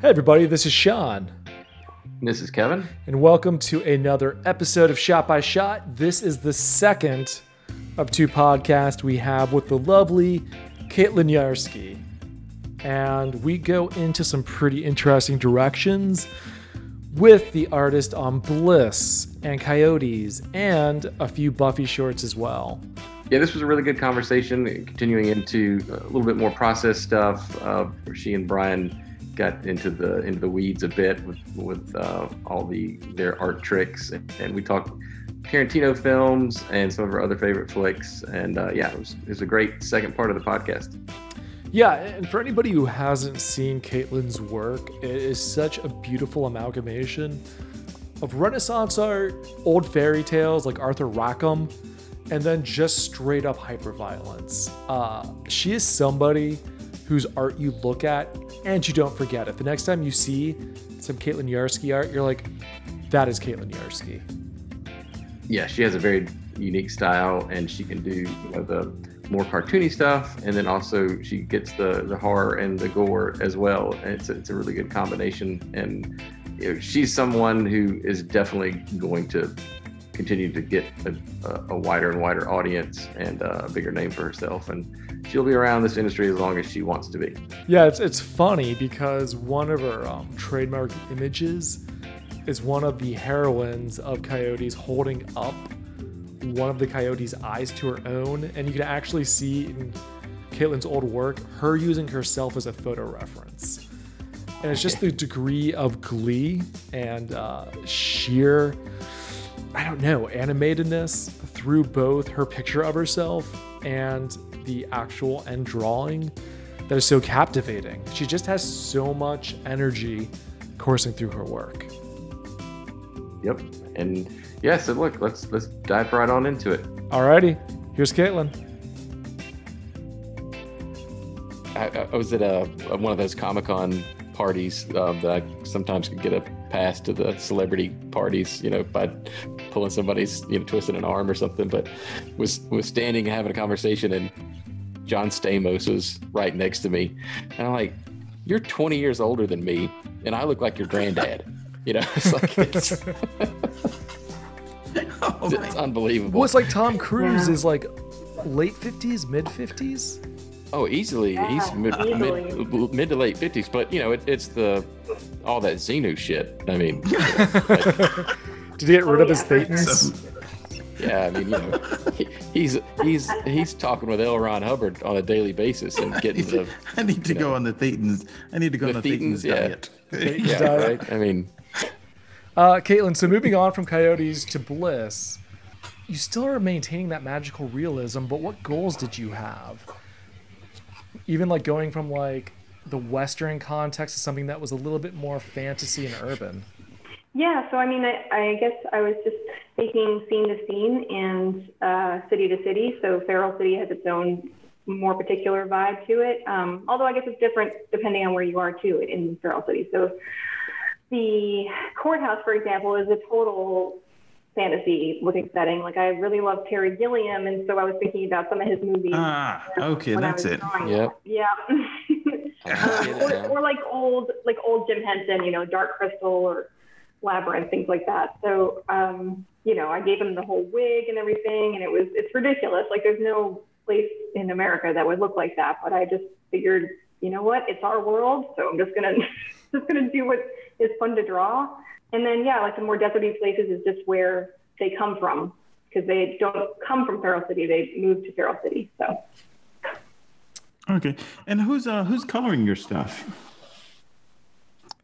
Hey, everybody, this is Sean. This is Kevin. And welcome to another episode of Shot by Shot. This is the second of two podcasts we have with the lovely Caitlin Yarsky. And we go into some pretty interesting directions with the artist on Bliss and Coyotes and a few Buffy shorts as well. Yeah, this was a really good conversation. Continuing into a little bit more process stuff, uh, she and Brian got into the into the weeds a bit with with uh, all the their art tricks, and we talked Tarantino films and some of our other favorite flicks. And uh, yeah, it was, it was a great second part of the podcast. Yeah, and for anybody who hasn't seen Caitlin's work, it is such a beautiful amalgamation of Renaissance art, old fairy tales like Arthur Rackham, and then just straight up hyperviolence. Uh, she is somebody whose art you look at and you don't forget it. The next time you see some Caitlin Yarsky art, you're like, that is Caitlin Yarsky. Yeah, she has a very unique style, and she can do you know the more cartoony stuff, and then also she gets the the horror and the gore as well. It's a, it's a really good combination, and you know, she's someone who is definitely going to continue to get a, a wider and wider audience and uh, a bigger name for herself. And she'll be around this industry as long as she wants to be. Yeah, it's, it's funny because one of her um, trademark images is one of the heroines of Coyotes holding up one of the Coyotes' eyes to her own. And you can actually see in Caitlin's old work her using herself as a photo reference. And it's just the degree of glee and uh, sheer I don't know, animatedness through both her picture of herself and the actual end drawing that is so captivating. She just has so much energy coursing through her work. Yep. And yeah, so look, let's let's dive right on into it. Alrighty. Here's Caitlin. I, I was at a, one of those Comic Con parties um, that I sometimes could get a pass to the celebrity parties, you know, by pulling somebody's, you know, twisting an arm or something. But was was standing and having a conversation, and John Stamos was right next to me, and I'm like, "You're 20 years older than me, and I look like your granddad." You know, it's like it's, oh it's unbelievable. Well, it's like Tom Cruise yeah. is like late 50s, mid 50s. Oh, easily. Yeah, He's mid, easily. Mid, mid, to late fifties, but you know, it, it's the all that Xenu shit. I mean, did he get rid oh, of his thetans? Yeah, I mean, you know, he, he's he's he's talking with L. Ron Hubbard on a daily basis and getting the. I need to go know, on the thetans. I need to go the on the thetans, yeah. diet. yeah, diet. right. I mean, uh, Caitlin. So moving on from Coyotes to Bliss, you still are maintaining that magical realism, but what goals did you have? Even like going from like the western context to something that was a little bit more fantasy and urban. Yeah so i mean i, I guess i was just taking scene to scene and uh, city to city so feral city has its own more particular vibe to it um, although i guess it's different depending on where you are too in feral city. So the courthouse for example is a total fantasy looking setting. Like I really love Terry Gilliam, and so I was thinking about some of his movies. Ah, okay, that's it. Yep. Yeah. um, or, or, like old, like old Jim Henson, you know, Dark Crystal or Labyrinth, things like that. So, um, you know, I gave him the whole wig and everything, and it was it's ridiculous. Like there's no place in America that would look like that. But I just figured, you know what, it's our world, so I'm just gonna just gonna do what is fun to draw. And then, yeah, like the more deserty places is just where they come from because they don't come from Feral City; they move to Feral City. So. Okay, and who's uh who's coloring your stuff?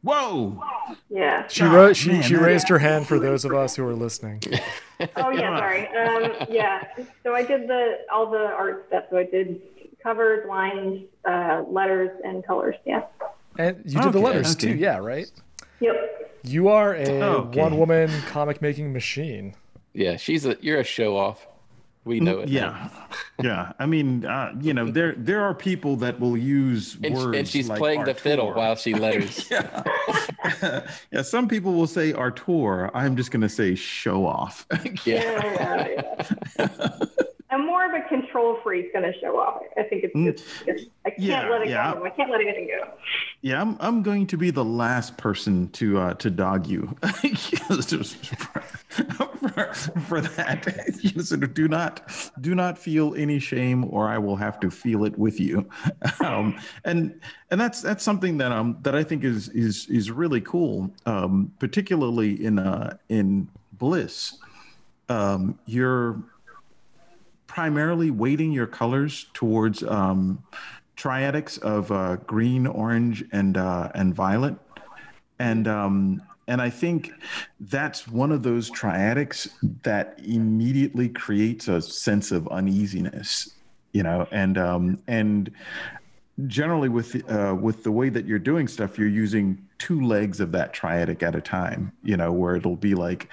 Whoa! Yeah. She oh, she man, she raised her hand for those of us who are listening. oh yeah, sorry. Um, yeah. So I did the all the art stuff. So I did covers, lines, uh, letters, and colors. Yeah. And you did okay, the letters okay. too. Yeah. Right. Yep. You are a okay. one woman comic making machine. Yeah, she's a you're a show off. We know it. Yeah, yeah. I mean, uh, you know, there there are people that will use and, words, and she's like playing auteur. the fiddle while she letters. yeah. yeah. Some people will say auteur. I'm just going to say show off. yeah. yeah, yeah, yeah. I'm more of a control freak's going to show off. I think it's mm. just, it's, I can't yeah, let it yeah. go. I can't let anything go. Yeah, I'm, I'm going to be the last person to uh, to dog you for, for, that. You sort of do not do not feel any shame, or I will have to feel it with you. Um, and and that's that's something that um that I think is is is really cool, um, particularly in uh in Bliss. Um, you're primarily weighting your colors towards um, triadics of uh, green, orange, and uh, and violet, and um, and I think that's one of those triadics that immediately creates a sense of uneasiness, you know, and um, and generally with uh, with the way that you're doing stuff, you're using two legs of that triadic at a time, you know, where it'll be like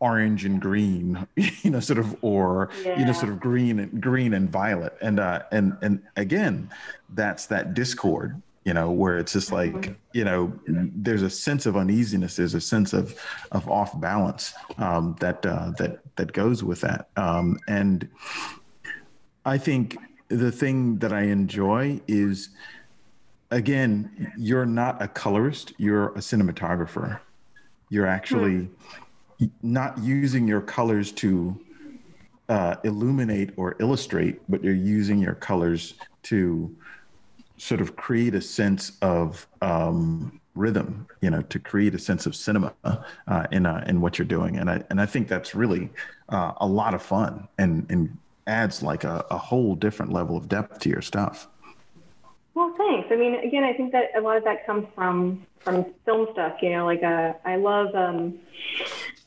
orange and green, you know, sort of, or yeah. you know, sort of green and green and violet, and uh, and and again, that's that discord, you know, where it's just like, mm-hmm. you know, there's a sense of uneasiness, there's a sense of of off balance um, that uh, that that goes with that, um, and I think the thing that I enjoy is, again, you're not a colorist, you're a cinematographer. You're actually. Mm not using your colors to uh, illuminate or illustrate, but you're using your colors to sort of create a sense of um, rhythm, you know, to create a sense of cinema uh, in uh, in what you're doing, and I and I think that's really uh, a lot of fun and and adds like a, a whole different level of depth to your stuff. Well, thanks. I mean, again, I think that a lot of that comes from from film stuff. You know, like uh, I love, um,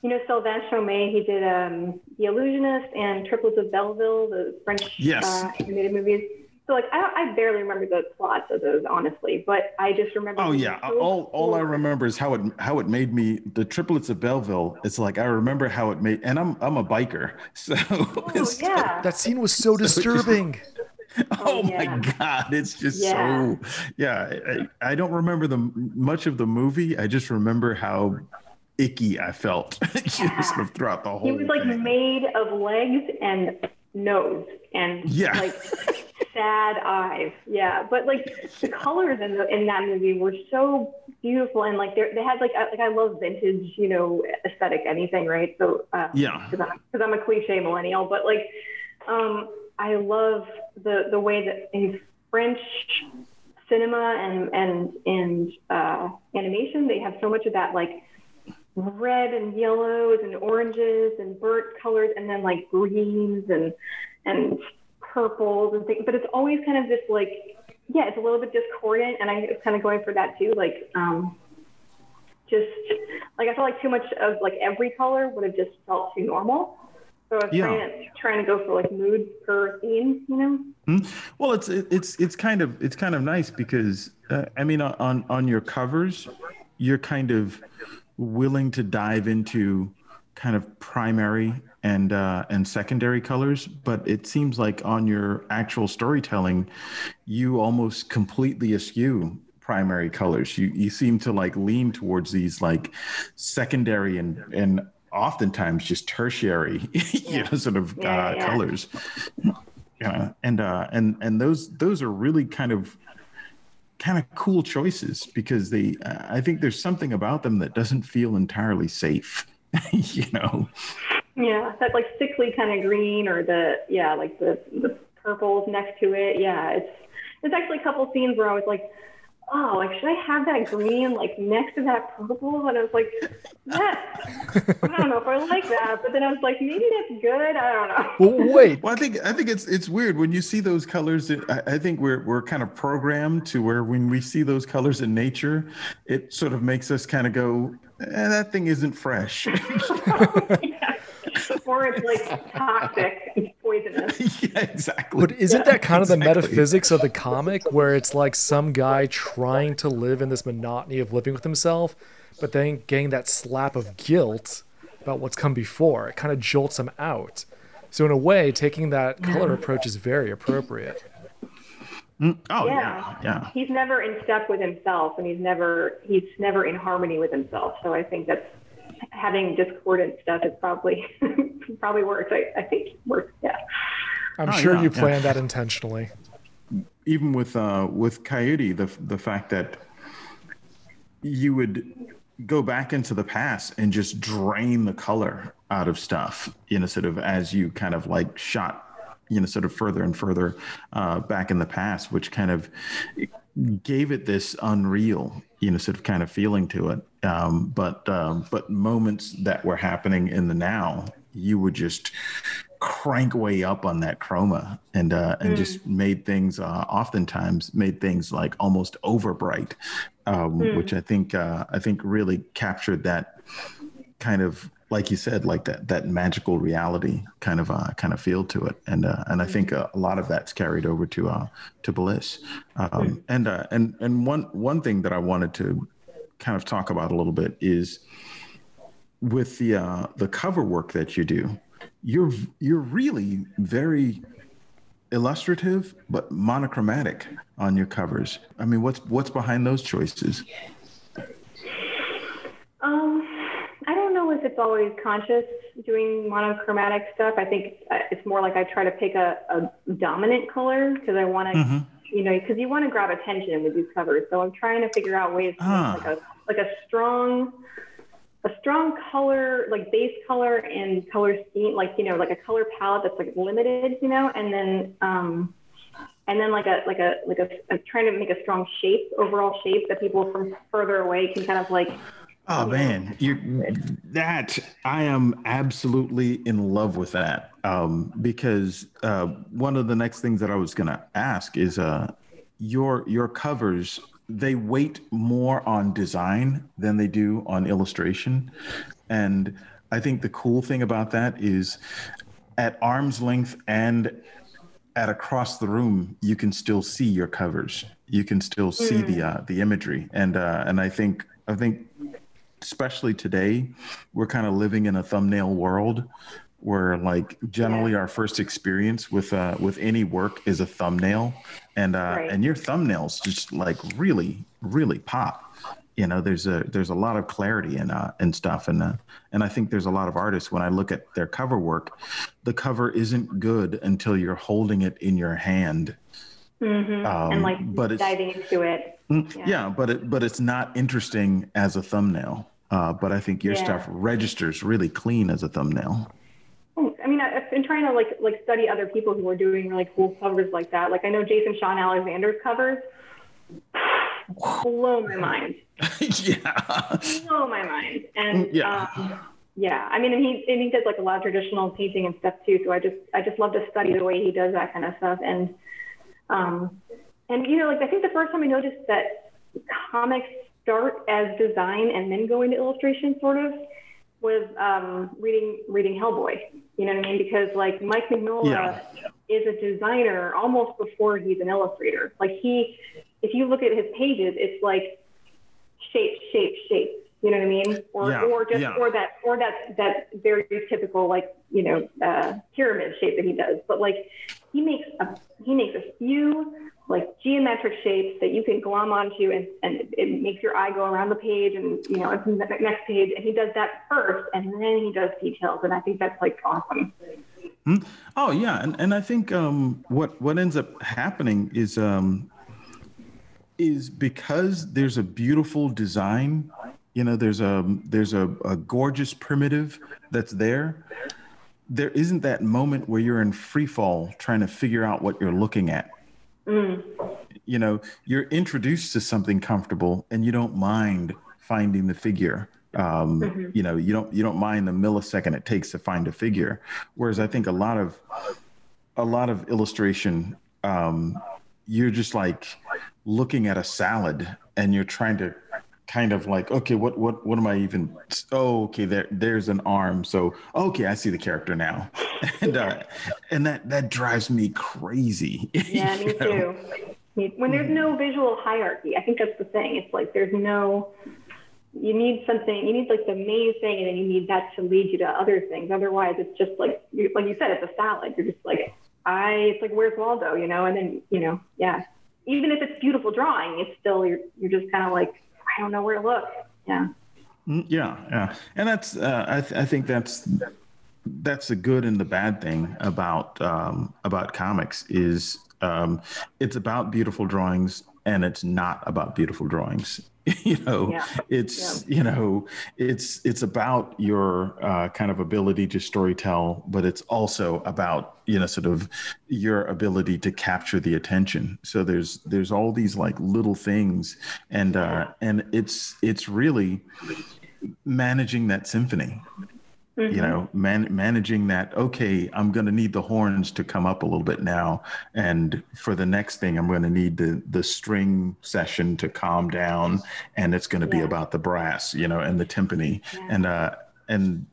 you know, Sylvain Chomet. He did um, The Illusionist and Triplets of Belleville, the French yes. uh, animated movies. So like I, I barely remember the plots of those honestly, but I just remember. Oh yeah, all all I remember is how it how it made me the triplets of Belleville. It's like I remember how it made, and I'm I'm a biker, so oh, yeah. that scene was so disturbing. oh, oh yeah. my god it's just yeah. so yeah I, I, don't remember the much of the movie i just remember how icky i felt sort of throughout the whole he was like thing. made of legs and nose and yeah. like sad eyes. Yeah but like the colors in the in that movie were so beautiful and like they they had like I, like I love vintage you know aesthetic anything right? So uh, yeah. because I'm, I'm a cliche millennial but like um I love the the way that in French cinema and and and uh, animation they have so much of that like red and yellows and oranges and burnt colors and then like greens and and purples and things but it's always kind of this like yeah it's a little bit discordant and i was kind of going for that too like um just like i felt like too much of like every color would have just felt too normal so I was yeah. trying, to, trying to go for like mood per theme, you know. Mm-hmm. Well, it's it's it's kind of it's kind of nice because uh, I mean on on your covers, you're kind of willing to dive into kind of primary and uh, and secondary colors, but it seems like on your actual storytelling, you almost completely eschew primary colors. You you seem to like lean towards these like secondary and and oftentimes just tertiary, you know, sort of yeah, uh, yeah. colors. Yeah, and uh, and and those those are really kind of kind of cool choices because they I think there's something about them that doesn't feel entirely safe, you know. Yeah, that like sickly kind of green or the yeah like the the purples next to it. Yeah, it's there's actually a couple scenes where I was like, oh, like, should I have that green like next to that purple? And I was like, yeah, I don't know if I like that. But then I was like, maybe that's good. I don't know. Well, wait. Well, I think I think it's it's weird when you see those colors. I, I think we're we're kind of programmed to where when we see those colors in nature, it sort of makes us kind of go, eh, that thing isn't fresh. Or it's like toxic poisonous. yeah, exactly. But isn't that kind of the metaphysics of the comic where it's like some guy trying to live in this monotony of living with himself, but then getting that slap of guilt about what's come before? It kind of jolts him out. So in a way, taking that color approach is very appropriate. Mm, oh yeah. yeah, yeah. He's never in step with himself, and he's never he's never in harmony with himself. So I think that's having discordant stuff is probably probably works. I, I think works. Yeah. I'm oh, sure yeah, you planned yeah. that intentionally. Even with uh, with Coyote, the the fact that you would go back into the past and just drain the color out of stuff, you know, sort of as you kind of like shot, you know, sort of further and further uh, back in the past, which kind of gave it this unreal, you know, sort of kind of feeling to it. Um, but um, but moments that were happening in the now, you would just crank way up on that chroma and uh, and mm. just made things uh, oftentimes made things like almost over bright um, mm. which I think uh, I think really captured that kind of like you said, like that that magical reality kind of uh, kind of feel to it, and uh, and I think uh, a lot of that's carried over to uh, to Bliss, um, mm. and uh, and and one one thing that I wanted to kind of talk about a little bit is with the uh, the cover work that you do, you're you're really very illustrative but monochromatic on your covers. I mean, what's what's behind those choices? Um, I don't know if it's always conscious doing monochromatic stuff. I think uh, it's more like I try to pick a, a dominant color because I want to, mm-hmm. you know, because you want to grab attention with these covers. So I'm trying to figure out ways to ah. like a like a strong a strong color, like base color and color scheme, like, you know, like a color palette that's like limited, you know, and then, um, and then like a, like a, like a, I'm trying to make a strong shape, overall shape that people from further away can kind of like, Oh man, you that I am absolutely in love with that. Um, because uh, one of the next things that I was gonna ask is uh, your your covers they weight more on design than they do on illustration. And I think the cool thing about that is at arm's length and at across the room, you can still see your covers. You can still see mm. the uh, the imagery, and uh, and I think I think especially today, we're kind of living in a thumbnail world where like generally yeah. our first experience with uh with any work is a thumbnail and uh right. and your thumbnails just like really really pop you know there's a there's a lot of clarity and uh and stuff and uh, and I think there's a lot of artists when I look at their cover work the cover isn't good until you're holding it in your hand mm-hmm. um, and like but diving into it mm, yeah. yeah but it but it's not interesting as a thumbnail uh but I think your yeah. stuff registers really clean as a thumbnail I mean, I've been trying to like like study other people who are doing really cool covers like that. Like I know Jason Shawn Alexander's covers blow my mind. yeah. Blow my mind. And yeah. Um, yeah, I mean, and he and he does like a lot of traditional painting and stuff too. So I just I just love to study the way he does that kind of stuff. And um, and you know, like I think the first time I noticed that comics start as design and then go into illustration, sort of, was um, reading reading Hellboy. You know what I mean? Because like Mike Mignola yeah. is a designer almost before he's an illustrator. Like he, if you look at his pages, it's like shape, shape, shape. You know what I mean? Or yeah. or just yeah. or that or that that very typical like you know uh, pyramid shape that he does. But like he makes a he makes a few like geometric shapes that you can glom onto and, and it makes your eye go around the page and you know it's the next page. And he does that first and then he does details. And i think that's like awesome. Hmm? Oh yeah. And, and i think um, what what ends up happening is um, is because there's a beautiful design you know there's a there's a, a gorgeous primitive that's there there isn't that moment where you're in free fall trying to figure out what you're looking at Mm. You know, you're introduced to something comfortable and you don't mind finding the figure. Um, mm-hmm. You know, you don't you don't mind the millisecond it takes to find a figure. Whereas I think a lot of a lot of illustration, um, you're just like looking at a salad and you're trying to kind of like okay what what what am i even oh okay there there's an arm. So okay i see the character now. And uh and that that drives me crazy. Yeah me too. When there's no visual hierarchy i think that's the thing. It's like there's no you need something you need like the main thing and then you need that to lead you to other things. Otherwise it's just like you, like you said it's a salad. You're just like i it's like where's waldo you know? And then you know yeah. Even if it's beautiful drawing it's still you're, you're just kind of like I don't know where to look. Yeah. Mm, yeah, yeah, and that's uh, I, th- I think that's that's the good and the bad thing about um, about comics is um, it's about beautiful drawings and it's not about beautiful drawings you know yeah. it's yeah. you know it's it's about your uh, kind of ability to storytell but it's also about you know sort of your ability to capture the attention so there's there's all these like little things and uh and it's it's really managing that symphony Mm-hmm. you know man, managing that okay i'm going to need the horns to come up a little bit now and for the next thing i'm going to need the the string session to calm down and it's going to yeah. be about the brass you know and the timpani yeah. and uh and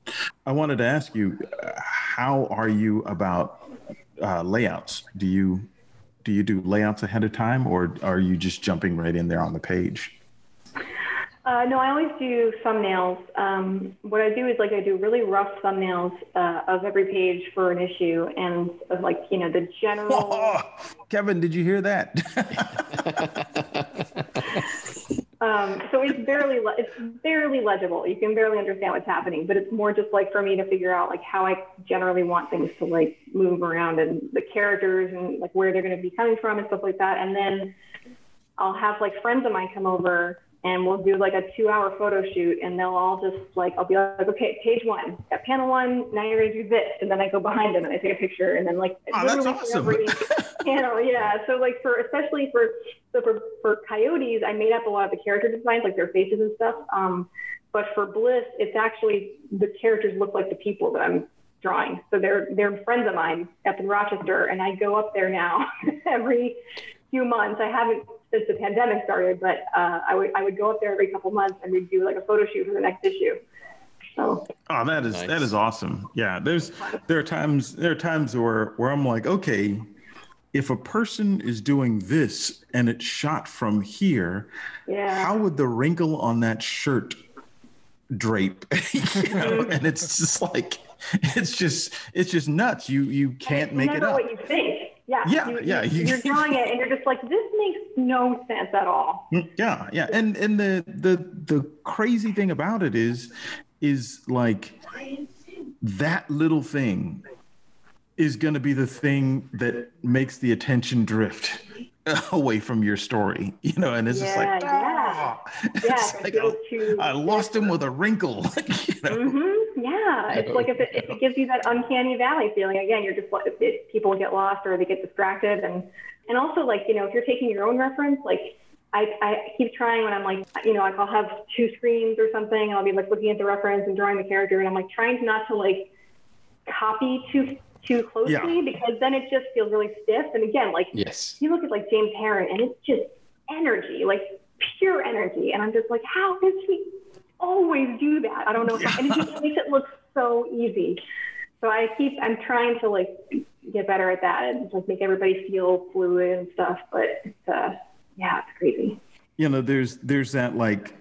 i wanted to ask you how are you about uh, layouts do you do you do layouts ahead of time or are you just jumping right in there on the page uh, no, I always do thumbnails. Um, what I do is like I do really rough thumbnails uh, of every page for an issue, and of like you know the general. Oh, Kevin, did you hear that? um, so it's barely le- it's barely legible. You can barely understand what's happening, but it's more just like for me to figure out like how I generally want things to like move around and the characters and like where they're going to be coming from and stuff like that, and then. I'll have like friends of mine come over and we'll do like a two hour photo shoot and they'll all just like i'll be like okay page one at panel one now you're to do this and then i go behind them and i take a picture and then like oh, that's awesome. every panel yeah. So like for especially for so for for coyotes i made up a lot of the character designs like their faces and stuff um, but for bliss it's actually the characters look like the people that i'm drawing. So they're they're friends of mine up in rochester and i go up there now every few months. I haven't since the pandemic started, but uh, I would I would go up there every couple months and we'd do like a photo shoot for the next issue. So. Oh, that is nice. that is awesome. Yeah, there's there are times there are times where where I'm like, okay, if a person is doing this and it's shot from here, yeah. how would the wrinkle on that shirt drape? you know, and it's just like it's just it's just nuts. You you can't make it up. What you think. Yeah. Yeah. You, yeah. You, you're drawing it and you're just like, this makes no sense at all. Mm, yeah. Yeah. And and the the the crazy thing about it is is like that little thing is going to be the thing that makes the attention drift away from your story, you know, and it's yeah, just like, yeah, it's yeah, like, I, too, I lost him with a wrinkle. you know? mm-hmm. Yeah, it's like if it, if it gives you that uncanny valley feeling again, you're just if people get lost or they get distracted, and and also like you know if you're taking your own reference, like I, I keep trying when I'm like, you know, like I'll have two screens or something, and I'll be like looking at the reference and drawing the character, and I'm like trying not to like copy too too closely yeah. because then it just feels really stiff. And again, like yes, you look at like James Harren and it's just energy, like pure energy. And I'm just like, how does he always do that? I don't know. Yeah. And it just makes it look so easy. So I keep, I'm trying to like get better at that and like make everybody feel fluid and stuff. But it's, uh, yeah, it's crazy. You know, there's, there's that like,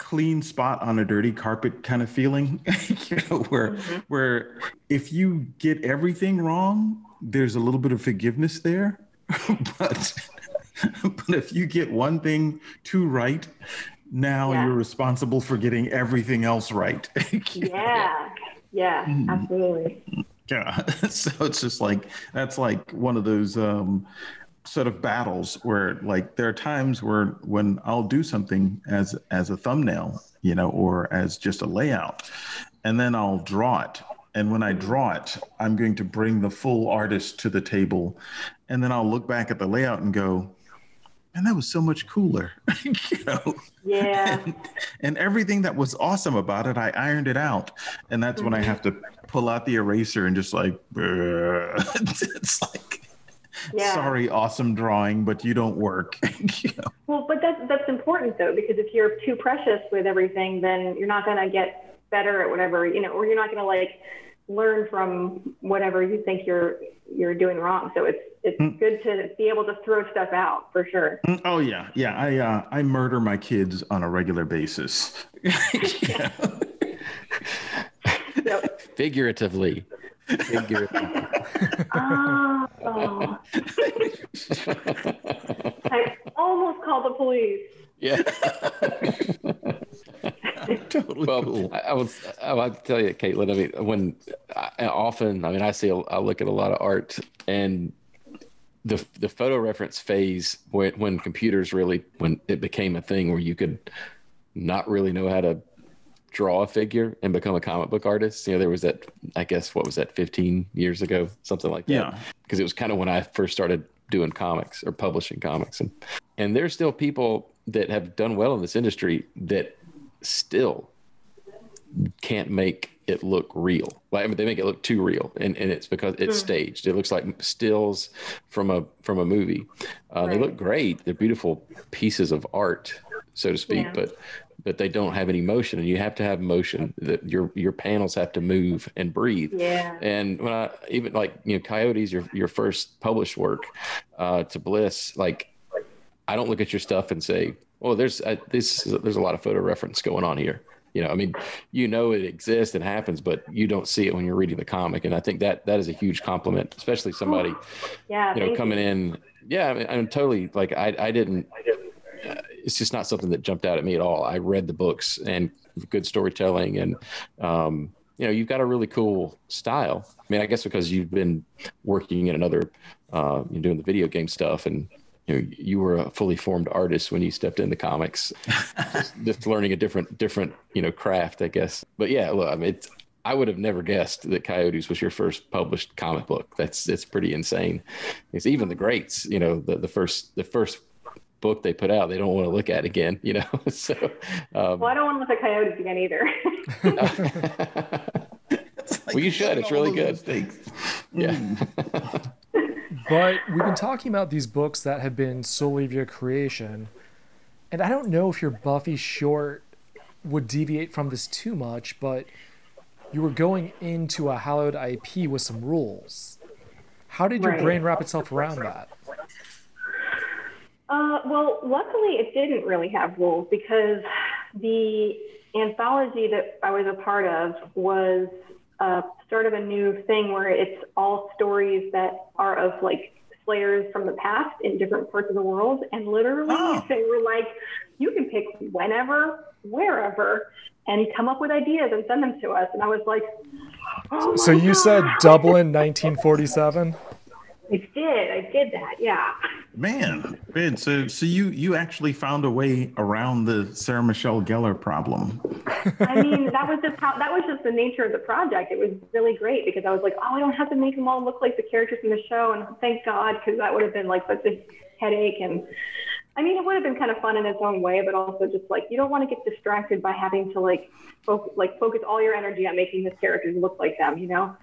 clean spot on a dirty carpet kind of feeling you know where mm-hmm. where if you get everything wrong there's a little bit of forgiveness there but but if you get one thing too right now yeah. you're responsible for getting everything else right yeah yeah mm-hmm. absolutely yeah so it's just like that's like one of those um sort of battles where like there are times where when I'll do something as as a thumbnail, you know, or as just a layout, and then I'll draw it. And when I draw it, I'm going to bring the full artist to the table, and then I'll look back at the layout and go, "Man, that was so much cooler," you know. Yeah. And, and, everything that was awesome about it, I ironed it out, and that's mm-hmm. when I have to pull out the eraser and just like, it's like yeah. sorry, awesome drawing, but you don't work. you know? Well, but that's that's important though, because if you're too precious with everything, then you're not gonna get better at whatever you know, or you're not gonna like learn from whatever you think you're you're doing wrong. So it's it's mm. good to be able to throw stuff out for sure. Mm, oh yeah, yeah. I uh, I murder my kids on a regular basis. Figuratively. Figuratively. oh. I almost called the police. Yeah. totally. well, cool. I, I will. I will tell you, Caitlin. I mean, when I, often, I mean, I see, I look at a lot of art, and the the photo reference phase when when computers really when it became a thing where you could not really know how to draw a figure and become a comic book artist. You know, there was that. I guess what was that? Fifteen years ago, something like that. Yeah. Because it was kind of when I first started doing comics or publishing comics, and and there's still people that have done well in this industry that still can't make it look real. Like I mean, they make it look too real, and, and it's because it's Mm. staged. It looks like stills from a from a movie. Uh, They look great. They're beautiful pieces of art, so to speak, Yeah. but but they don't have any motion, and you have to have motion. That your your panels have to move and breathe. Yeah. And when I even like you know Coyotes, your your first published work uh, to Bliss, like I don't look at your stuff and say, "Oh, there's uh, this there's a lot of photo reference going on here." You know, I mean, you know it exists and happens, but you don't see it when you're reading the comic, and I think that that is a huge compliment, especially somebody Yeah. you know coming in. Yeah, I mean, I'm totally like I I didn't. Uh, it's just not something that jumped out at me at all. I read the books and good storytelling, and um, you know, you've got a really cool style. I mean, I guess because you've been working in another, uh, you're doing the video game stuff, and you know, you were a fully formed artist when you stepped into comics, just, just learning a different, different, you know, craft, I guess. But yeah, look, I mean, it's, I would have never guessed that Coyotes was your first published comic book. That's it's pretty insane. It's even the greats, you know, the, the first the first book they put out, they don't want to look at again, you know. so um, Well, I don't want to look at coyotes again either. It's like Well, you should. It's really good. mistakes. yeah. But we've been talking about these books that have been solely of your creation. And I don't know if your Buffy short would deviate from this too much, but you were going into a hallowed IP with some rules. How did your Right. brain wrap itself around that? Uh, well, luckily it didn't really have rules because the anthology that I was a part of was uh, start of a new thing where it's all stories that are of like slayers from the past in different parts of the world. And literally Oh. they were like, you can pick whenever, wherever, and come up with ideas and send them to us. And I was like, oh So you said Dublin 1947? I did. I did that. Yeah. Man, man, so so you you actually found a way around the Sarah Michelle Gellar problem. I mean, that was just how that was just the nature of the project. It was really great because I was like, oh, I don't have to make them all look like the characters in the show, and thank God because that would have been like such a headache. And I mean, it would have been kind of fun in its own way, but also just like you don't want to get distracted by having to like focus like focus all your energy on making the characters look like them, you know?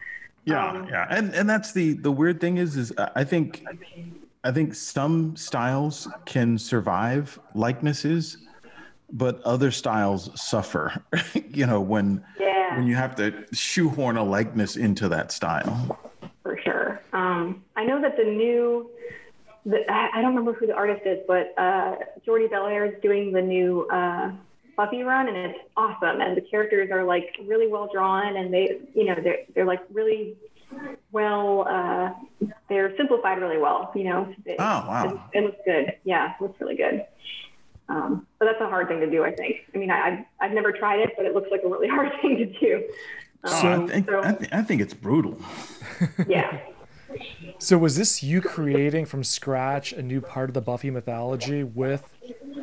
Yeah, Um, yeah, and and that's the the weird thing is is I think I think some styles can survive likenesses, but other styles suffer. you know when Yeah. when you have to shoehorn a likeness into that style. for sure. Um, I know that the new, the, I I don't remember who the artist is, but uh, Jordie Bellaire is doing the new uh, Buffy run, and it's awesome. And the characters are like really well drawn, and they, you know, they're they're like really well, uh, they're simplified really well. You know, it, Oh wow. it, it looks good. Yeah, it looks really good. Um, but that's a hard thing to do, I think. I mean, I, I've, I've never tried it, but it looks like a really hard thing to do. Um, Oh, So- I think so- I, th- I think it's brutal. yeah. So was this you creating from scratch a new part of the Buffy mythology with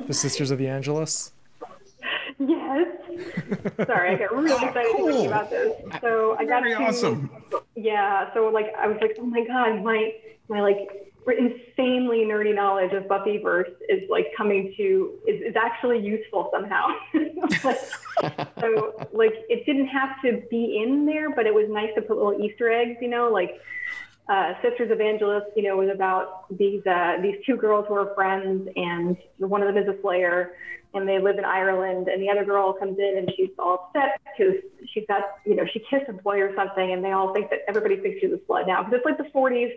the Sisters of the Angelus? Yes. Sorry, I got really Oh, excited cool. thinking about this. So I got Very to, awesome. Yeah. So like, I was like, oh my god, my my like insanely nerdy knowledge of Buffyverse is like coming to is, is actually useful somehow. Like, so like, it didn't have to be in there, but it was nice to put little Easter eggs. You know, like. Uh, Sisters of Angelus, you know, was about these uh, these two girls who are friends, and one of them is a Slayer, and they live in Ireland, and the other girl comes in and she's all upset because she's got, you know, she kissed a boy or something, and they all think that everybody thinks she's a slut now because it's like the 40s,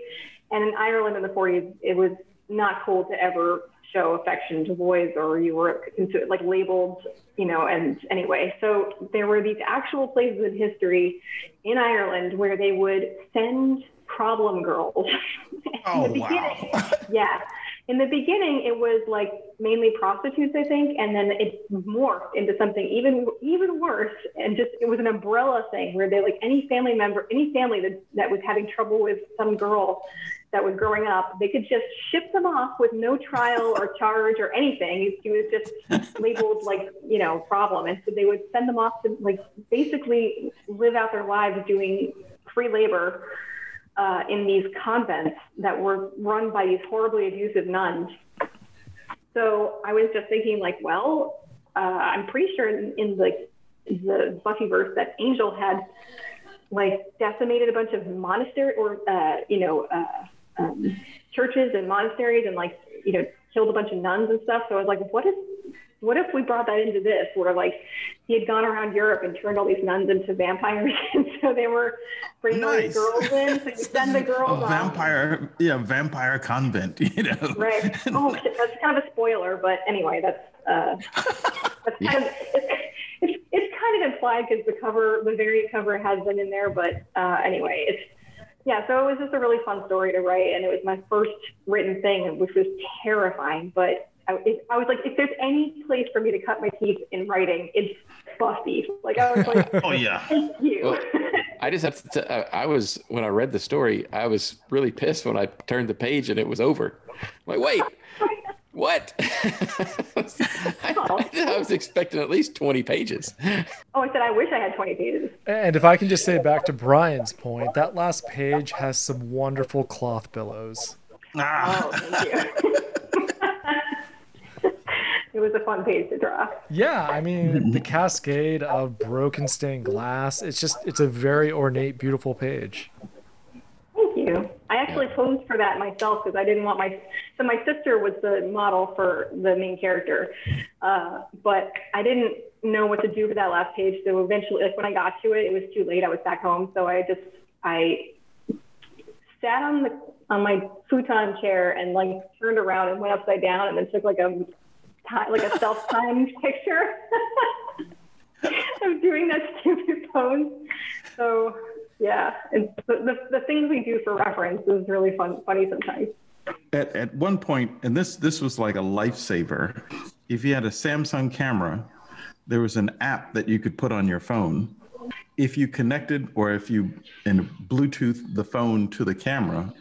and in Ireland in the 40s, it was not cool to ever show affection to boys, or you were like labeled, you know. And anyway, so there were these actual places in history in Ireland where they would send problem girls. Oh, in Oh the beginning wow. yeah. In the beginning it was like mainly prostitutes i think and then it morphed into something even even worse and just it was an umbrella thing where they like any family member any family that, that was having trouble with some girl that was growing up they could just ship them off with no trial or charge or anything. She was just labeled like you know problem. And so they would send them off to like basically live out their lives doing free labor uh, in these convents that were run by these horribly abusive nuns. So I was just thinking, like, well, uh, I'm pretty sure in, in the the Buffyverse that Angel had like decimated a bunch of monastery or uh, you know uh, um, churches and monasteries and like you know killed a bunch of nuns and stuff. So I was like, what if what if we brought that into this where like he had gone around Europe and turned all these nuns into vampires and so they were bringing nice. girls in so you send the girls a vampire yeah vampire convent you know right oh that's kind of a spoiler but anyway that's uh that's kind of it's, it's kind of implied because the cover the variant cover has them in there but uh anyway it's yeah, so it was just a really fun story to write, and it was my first written thing, which was terrifying. But I, it, I, was like, if there's any place for me to cut my teeth in writing, it's Buffy. Like I was like, oh yeah, thank you. Well, I just have to. T- I was when I read the story, I was really pissed when I turned the page and it was over. I'm like, wait, what? I, I, was expecting at least 20 pages. Oh, I said I wish I had 20 pages. And if I can just say back to Brian's point, that last page has some wonderful cloth billows. Ah. Oh, thank you. it was a fun page to draw. Yeah, I mean the cascade of broken stained glass. It's just it's a very ornate, beautiful page. Thank you. I actually posed for that myself because I didn't want my so my sister was the model for the main character, uh, but I didn't know what to do for that last page. So eventually, like when I got to it, it was too late. I was back home, so I just I sat on the on my futon chair and like turned around and went upside down and then took like a time, like a self-timed picture of doing that stupid pose. So yeah, and the, the, the things we do for reference is really fun, funny sometimes. At, at one point, and this this was like a lifesaver. If you had a Samsung camera, there was an app that you could put on your phone. If you connected or if you in Bluetooth the phone to the camera,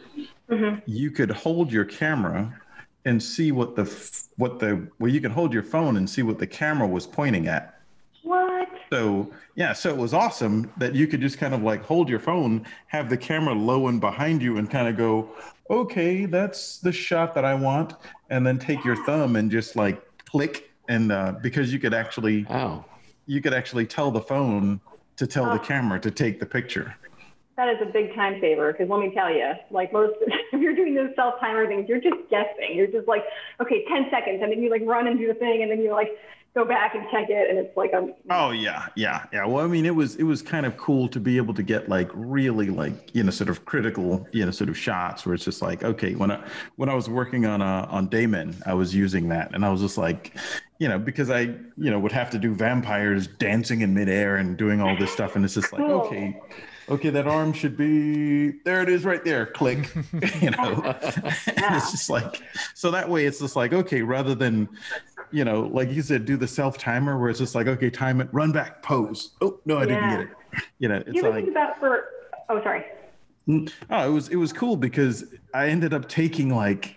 mm-hmm. you could hold your camera and see what the what the well you can hold your phone and see what the camera was pointing at. What? So yeah, so it was awesome that you could just kind of like hold your phone, have the camera low and behind you, and kind of go, okay, that's the shot that I want, and then take your thumb and just like click, and uh, because you could actually, oh, you could actually tell the phone to tell oh. the camera to take the picture that is a big time saver because let me tell you, like most, if you're doing those self timer things, you're just guessing. You're just like, okay, 10 seconds. And then you like run and do the thing. And then you like go back and check it. And it's like, a, oh, yeah, yeah, yeah. Well, I mean, it was, it was kind of cool to be able to get like really like, you know, sort of critical, you know, sort of shots where it's just like, okay, when I, when I was working on, uh, on Damon, I was using that and I was just like, you know, because I, you know, would have to do vampires dancing in midair and doing all this stuff. And it's just like, cool. okay okay, that arm should be there. It is right there. Click. you know, it's just like so that way it's just like okay, rather than you know, like you said, do the self timer where it's just like okay, time it, run back, pose. Oh no, I yeah. didn't get it. You know, it's you ever like think about for oh sorry. Mm, oh, it was it was cool because I ended up taking like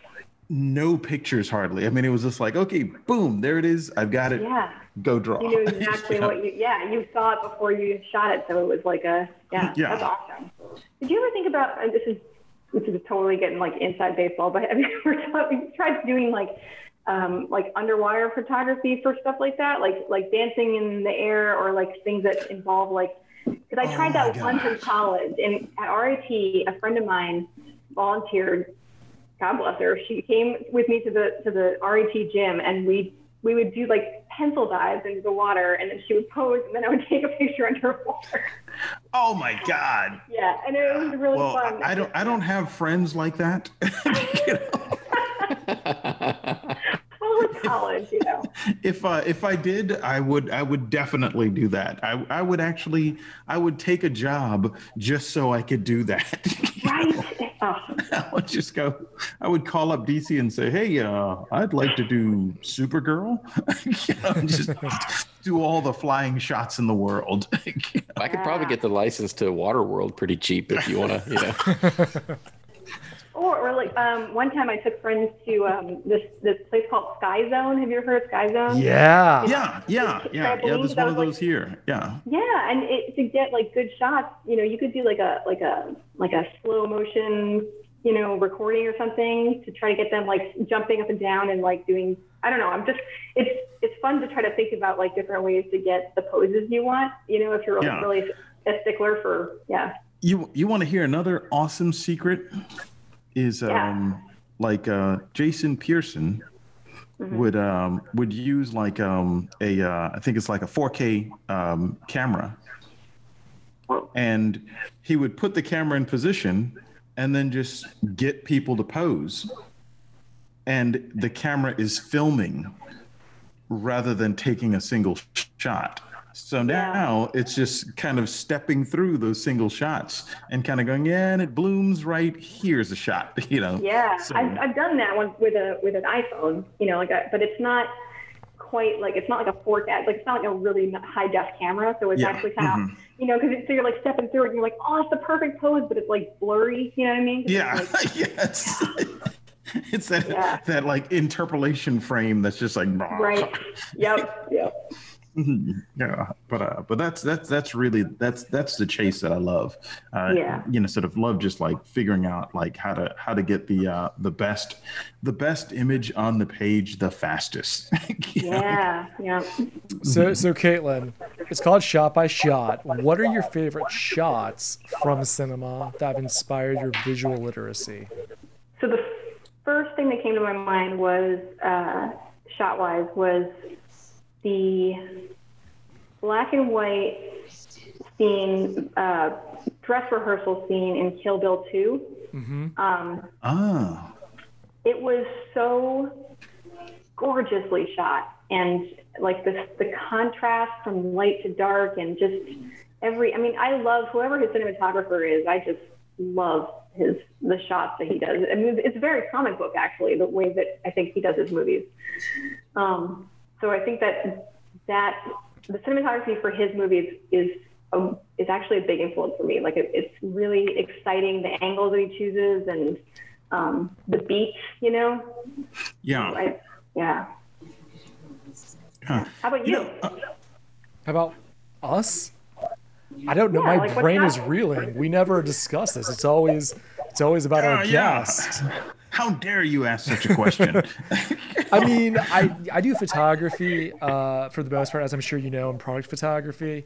no pictures hardly. I mean, it was just like, okay, boom, there it is. I've got it. Yeah. Go draw. You knew exactly yeah. what you, yeah, you saw it before you shot it. So it was like a, yeah, yeah. that's awesome. Did you ever think about, and this is, this is totally getting like inside baseball, but have you ever tried doing like, um, like underwater photography for stuff like that? Like, like dancing in the air or like things that involve like, because I tried oh that once in college and at RIT, a friend of mine volunteered God bless her, she came with me to the to the RIT gym and we we would do like pencil dives into the water and then she would pose and then I would take a picture underwater. Oh my God. Yeah, and it was really well, fun. I don't I don't have friends like that. well, it's college, you know. If uh, if I did, I would I would definitely do that. I I would actually I would take a job just so I could do that. right. Oh. I would just go. I would call up DC and say, "Hey, uh, I'd like to do Supergirl. you know, just do all the flying shots in the world." I could probably get the license to Waterworld pretty cheap if you want to. You know. Or, or like um, one time I took friends to um, this this place called Sky Zone. Have you ever heard of Sky Zone? Yeah. Yeah, yeah, yeah, yeah. There's one of those like, here. Yeah. Yeah, and it, to get like good shots, you know, you could do like a like a like a slow motion, you know, recording or something to try to get them like jumping up and down and like doing. I don't know. I'm just it's it's fun to try to think about like different ways to get the poses you want. You know, if you're yeah. really a stickler for yeah. You you want to hear another awesome secret? Is um, yeah. like uh, Jason Pearson mm-hmm. would um, would use like um, a uh, I think it's like a 4K um, camera, and he would put the camera in position and then just get people to pose, and the camera is filming rather than taking a single shot. So now yeah. it's just kind of stepping through those single shots and kind of going, yeah, and it blooms right here's a shot, you know. Yeah, so, I've, I've done that one with a with an iPhone, you know, like, a, but it's not quite like it's not like a 4K, like it's not like a really high def camera, so it's yeah. actually kind of, mm-hmm. you know, because it's so you're like stepping through it, and you're like, oh, it's the perfect pose, but it's like blurry, you know what I mean? Yeah, like, yes. it's that yeah. that like interpolation frame that's just like right. Yep. Yep. yeah, but uh, but that's that's that's really that's that's the chase that I love. Uh, yeah, you know, sort of love just like figuring out like how to how to get the uh, the best the best image on the page the fastest. yeah, yeah. So so Caitlin, it's called Shot by Shot. What are your favorite shots from cinema that have inspired your visual literacy? So the first thing that came to my mind was uh, shot wise was the black and white scene, uh, dress rehearsal scene in Kill Bill 2. Mm-hmm. Um, ah. It was so gorgeously shot. And like the, the contrast from light to dark and just every, I mean, I love whoever his cinematographer is. I just love his, the shots that he does. I mean, it's very comic book actually, the way that I think he does his movies. Um, so I think that that the cinematography for his movies is a, is actually a big influence for me. Like it, it's really exciting the angles that he chooses and um, the beats, you know. Yeah. I, yeah. Huh. How about you? you know, uh, how about us? I don't know. Yeah, My like brain is reeling. We never discuss this. It's always it's always about uh, our yeah. guest. How dare you ask such a question? I mean, I I do photography uh, for the most part, as I'm sure you know, in product photography.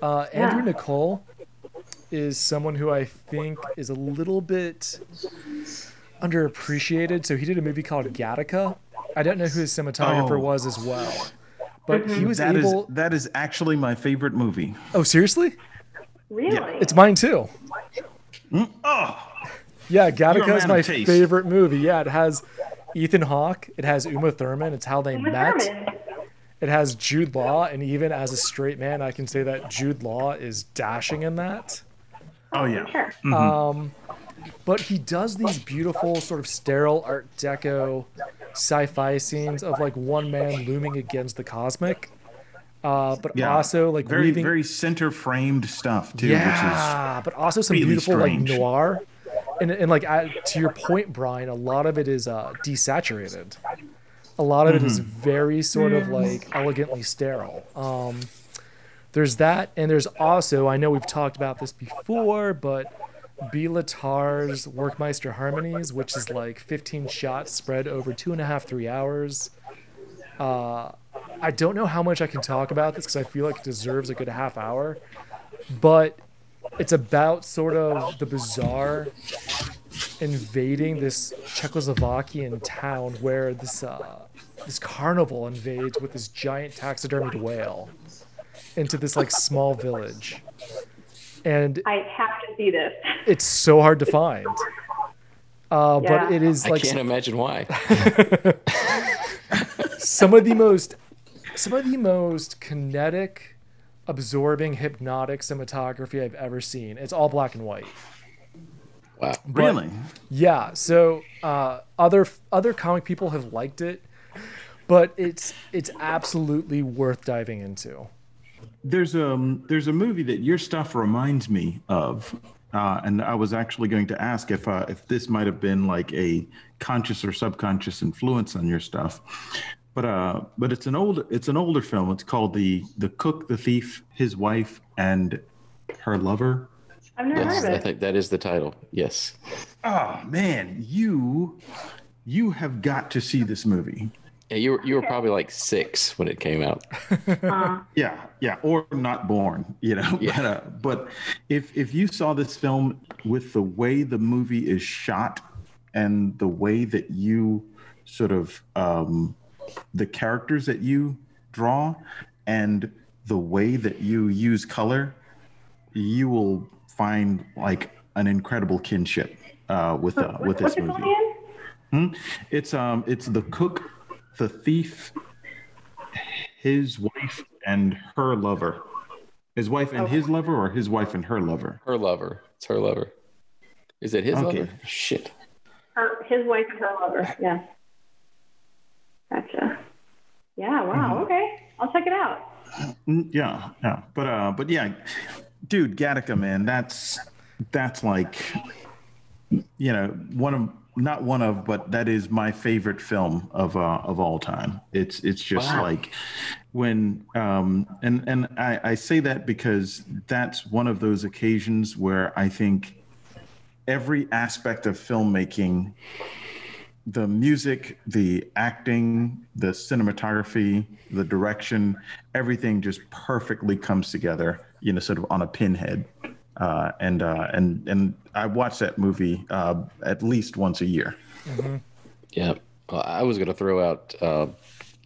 Uh, Andrew yeah. Niccol is someone who I think is a little bit underappreciated. So he did a movie called Gattaca. I don't know who his cinematographer oh. was as well, but he was that able. Is, that is actually my favorite movie. Oh, seriously? Really? Yeah. It's mine too. Mm? Oh. Yeah, Gattaca is my favorite movie. Yeah, it has Ethan Hawke. It has Uma Thurman. It's how they Uma met. Thurman. It has Jude Law, and even as a straight man, I can say that Jude Law is dashing in that. Oh yeah. Mm-hmm. Um, but he does these beautiful sort of sterile Art Deco sci-fi scenes of like one man looming against the cosmic. Uh, but yeah. also like very weaving... very center framed stuff too. Yeah, but also some really beautiful strange. like noir and, and like to your point, Brian, a lot of it is uh, desaturated. A lot of mm-hmm. it is mm-hmm. very sort of like elegantly sterile. Um, there's that, and there's also I know we've talked about this before, but Béla Tarr's Werckmeister Harmonies, which is like 15 shots spread over two and a half, three hours. Uh, I don't know how much I can talk about this because I feel like it deserves a good half hour, but it's about sort of the bizarre invading this Czechoslovakian town where this uh, this carnival invades with this giant taxidermied whale into this like small village. And I have to see this. It's so hard to find. Uh, yeah. But it is like I can't imagine why. some of the most some of the most kinetic, absorbing, hypnotic cinematography I've ever seen. It's all black and white. Wow. But- really? Yeah. So uh, other other comic people have liked it, but it's it's absolutely worth diving into. There's a there's a movie that your stuff reminds me of, uh, and I was actually going to ask if uh, if this might have been like a conscious or subconscious influence on your stuff, but uh but it's an old it's an older film. It's called the the Cook, the Thief, His Wife, and Her Lover. I've never Yes, heard of it. think that is the title. Yes. Oh man, you you have got to see this movie. Yeah, you were you were probably like six when it came out. Uh, Yeah, yeah, or not born, you know. Yeah. But, uh, but if if you saw this film with the way the movie is shot and the way that you sort of um, the characters that you draw and the way that you use color, you will find like an incredible kinship uh, with uh, with what's this it called movie. again? It's um it's the cook, the thief, his wife and her lover. His wife and his lover or his wife and her lover? Her lover. It's her lover. Is it his Okay. lover? Shit. Her, his wife and her lover. Yeah. Gotcha. Yeah. Wow. Mm-hmm. Okay. I'll check it out. Yeah, yeah. But uh but yeah, dude, Gattaca man, that's that's like you know, one of not one of, but that is my favorite film of uh of all time. It's it's just Wow. like when um and and I, I say that because that's one of those occasions where I think every aspect of filmmaking the music, the acting, the cinematography, the direction, everything just perfectly comes together, you know, sort of on a pinhead. Uh, and uh, and and I watch that movie uh, at least once a year. Yeah. Well, I was gonna throw out uh,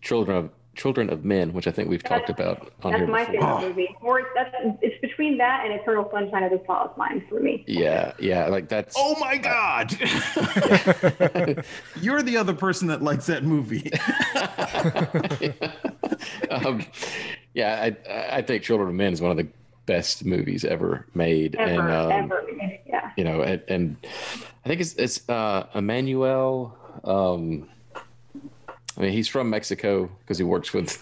Children of Children of Men, which I think we've talked about on That's here my before. favorite movie. Or that's it's between that and Eternal Sunshine of the Spotless Mind for me. Yeah, yeah, like that's Oh my God! You're the other person that likes that movie. um, yeah, I I think Children of Men is one of the best movies ever made, Ever, and um, ever. Yeah. you know, and, and I think it's it's uh, Emmanuel. Um, I mean, he's from Mexico because he works with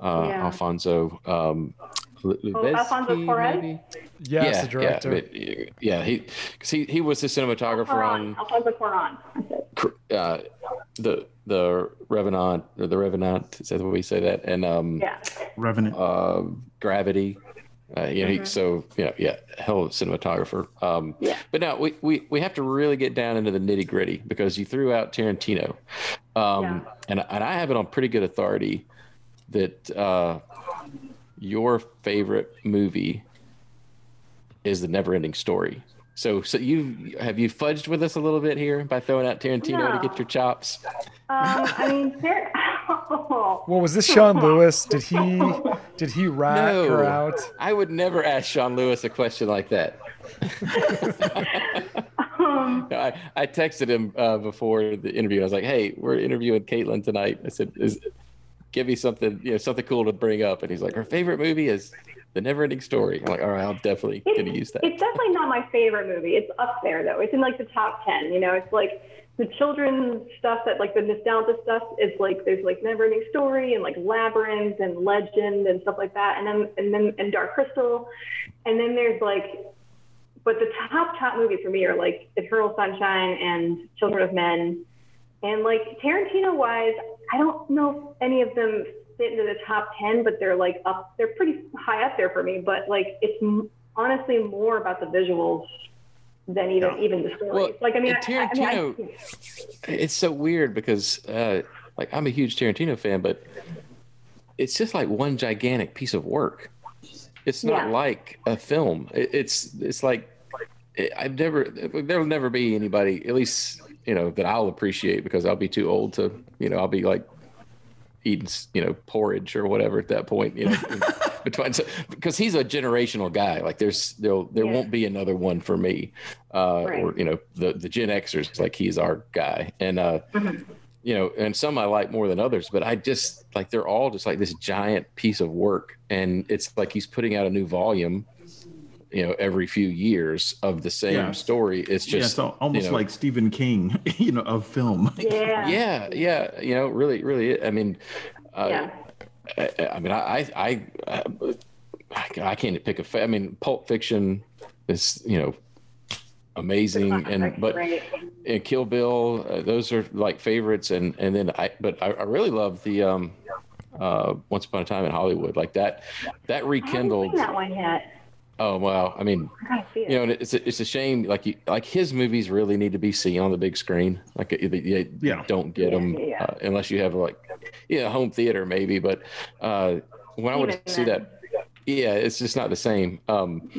uh, Yeah. Alfonso. Um, Lu- Oh, Alfonso Lubezki, Cuarón? maybe? Yes, the director. Yeah, but, yeah, he because he he was the cinematographer Cuarón. on Alfonso Cuarón. That's uh, the the Revenant or the Revenant. Is that the way you say that? And um, Yeah. Revenant. uh, Gravity. Uh, you know, he, so you know, yeah, hell of a cinematographer. Um, Yeah. But now we, we we have to really get down into the nitty gritty because you threw out Tarantino, um, Yeah. and and I have it on pretty good authority that uh, your favorite movie is the Never-Ending Story. So so you have you fudged with us a little bit here by throwing out Tarantino to get your chops. Um, I mean. Well, was this Sean Lewis? Did he did he rat No. her out? I would never ask Sean Lewis a question like that. Um, I, I texted him uh, before the interview. I was like, "Hey, we're interviewing Caitlin tonight." I said, Is, "Give me something, you know, something cool to bring up." And he's like, "Her favorite movie is The Never-Ending Story." I'm like, "All right, I'm definitely it's, gonna use that." it's definitely not my favorite movie. It's up there though. It's in like the top ten. You know, it's like the children's stuff that like the nostalgia stuff is like there's like Neverending Story and like Labyrinth and Legend and stuff like that, and then and then and Dark Crystal, and then there's like, but the top top movies for me are like Eternal Sunshine and Children of Men, and like Tarantino wise, I don't know if any of them fit into the top 10 but they're like up they're pretty high up there for me. But like it's honestly more about the visuals than even Yeah. even the story Well, like i mean, and I, I mean I- It's so weird because, uh, like, I'm a huge Tarantino fan, but it's just like one gigantic piece of work. It's not Yeah. like a film. It, it's it's like I've never there'll never be anybody at least you know that I'll appreciate because I'll be too old to you know I'll be like eating you know porridge or whatever at that point you know between so, because he's a generational guy like there's there there Yeah. won't be another one for me uh Right. or you know the the Gen Xers like he's our guy and uh Mhm. you know, and some I like more than others, but I just like they're all just like this giant piece of work, and it's like he's putting out a new volume, you know, every few years of the same yeah. story. It's just yeah, so almost you know, like Stephen King, you know, of film. Yeah, yeah, yeah. You know, really, really. I mean, uh, yeah. I, I, mean, I, I, I, I can't pick a. Fa- I mean, Pulp Fiction is, you know, amazing and but and kill bill uh, those are like favorites and and then i but i, I really love the um uh once upon a time in hollywood like that that rekindled that one yet oh well i mean you know it's a, it's a shame like you, like his movies really need to be seen on the big screen like you, you, yeah. don't get them yeah. uh, unless you have like yeah home theater maybe but uh when i would see that yeah it's just not the same um